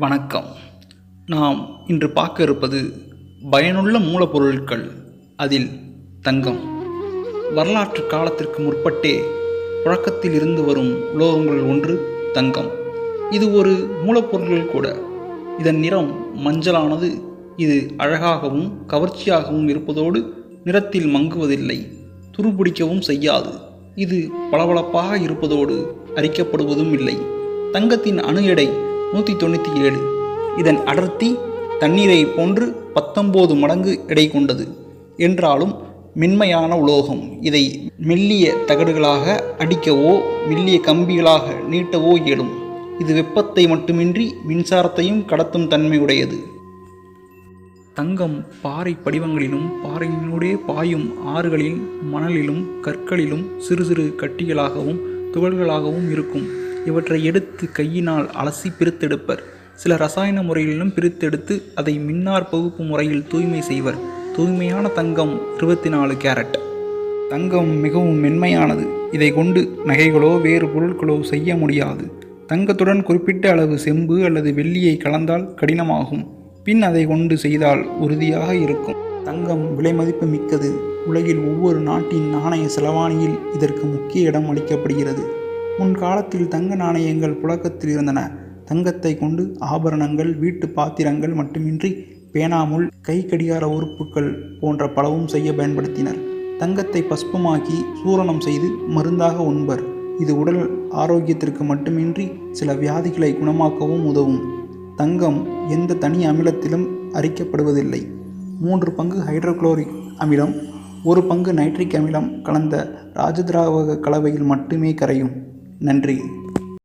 வணக்கம். நாம் இன்று பார்க்க இருப்பது பயனுள்ள மூலப்பொருட்கள் அதில் தங்கம். வரலாற்று காலத்திற்கு முற்பட்டே புழக்கத்தில் இருந்து வரும் உலோகங்கள் ஒன்று தங்கம். இது ஒரு மூலப்பொருள்கள் கூட. இதன் நிறம் மஞ்சளானது. இது அழகாகவும் கவர்ச்சியாகவும் இருப்பதோடு நிறத்தில் மங்குவதில்லை. துருபிடிக்கவும் செய்யாது. இது பளபளப்பாக இருப்பதோடு அரிக்கப்படுவதும் இல்லை. தங்கத்தின் அணு எடை நூற்றி தொண்ணூற்றி ஏழு. இதன் அடர்த்தி தண்ணீரை போன்று பத்தொம்போது மடங்கு எடை கொண்டது. என்றாலும் மென்மையான உலோகம். இதை மெல்லிய தகடுகளாக அடிக்கவோ மெல்லிய கம்பிகளாக நீட்டவோ இயலும். இது வெப்பத்தை மட்டுமின்றி மின்சாரத்தையும் கடத்தும் தன்மையுடையது. தங்கம் பாறை படிவங்களிலும் பாறையினூடே பாயும் ஆறுகளில் மணலிலும் கற்களிலும் சிறு சிறு கட்டிகளாகவும் துகள்களாகவும் இருக்கும். இவற்றை எடுத்து கையினால் அலசி பிரித்தெடுப்பர். சில ரசாயன முறைகளிலும் பிரித்தெடுத்து அதை மின்னார் பகுப்பு முறையில் தூய்மை செய்வர். தூய்மையான தங்கம் இருபத்தி நாலு கேரட். தங்கம் மிகவும் மென்மையானது. இதை கொண்டு நகைகளோ வேறு பொருட்களோ செய்ய முடியாது. தங்கத்துடன் குறிப்பிட்ட அளவு செம்பு அல்லது வெள்ளியை கலந்தால் கடினமாகும். பின் அதை கொண்டு செய்தால் உறுதியாக இருக்கும். தங்கம் விலை மதிப்பு மிக்கது. உலகில் ஒவ்வொரு நாட்டின் நாணய செலவாணியில் இதற்கு முக்கிய இடம் அளிக்கப்படுகிறது. முன்காலத்தில் தங்க நாணயங்கள் புழக்கத்தில் இருந்தன. தங்கத்தை கொண்டு ஆபரணங்கள் வீட்டு பாத்திரங்கள் மட்டுமின்றி பேனாமுள் கை கடிகார உறுப்புகள் போன்ற பலவும் செய்ய பயன்படுத்தினர். தங்கத்தை பஸ்பமாக்கி சூரணம் செய்து மருந்தாக உண்பர். இது உடல் ஆரோக்கியத்திற்கு மட்டுமின்றி சில வியாதிகளை குணமாக்கவும் உதவும். தங்கம் எந்த தனி அமிலத்திலும் அரிக்கப்படுவதில்லை. மூன்று பங்கு ஹைட்ரோக்ளோரிக் அமிலம் ஒரு பங்கு நைட்ரிக் அமிலம் கலந்த ராஜதிராவக கலவையில் மட்டுமே கரையும். நன்றி.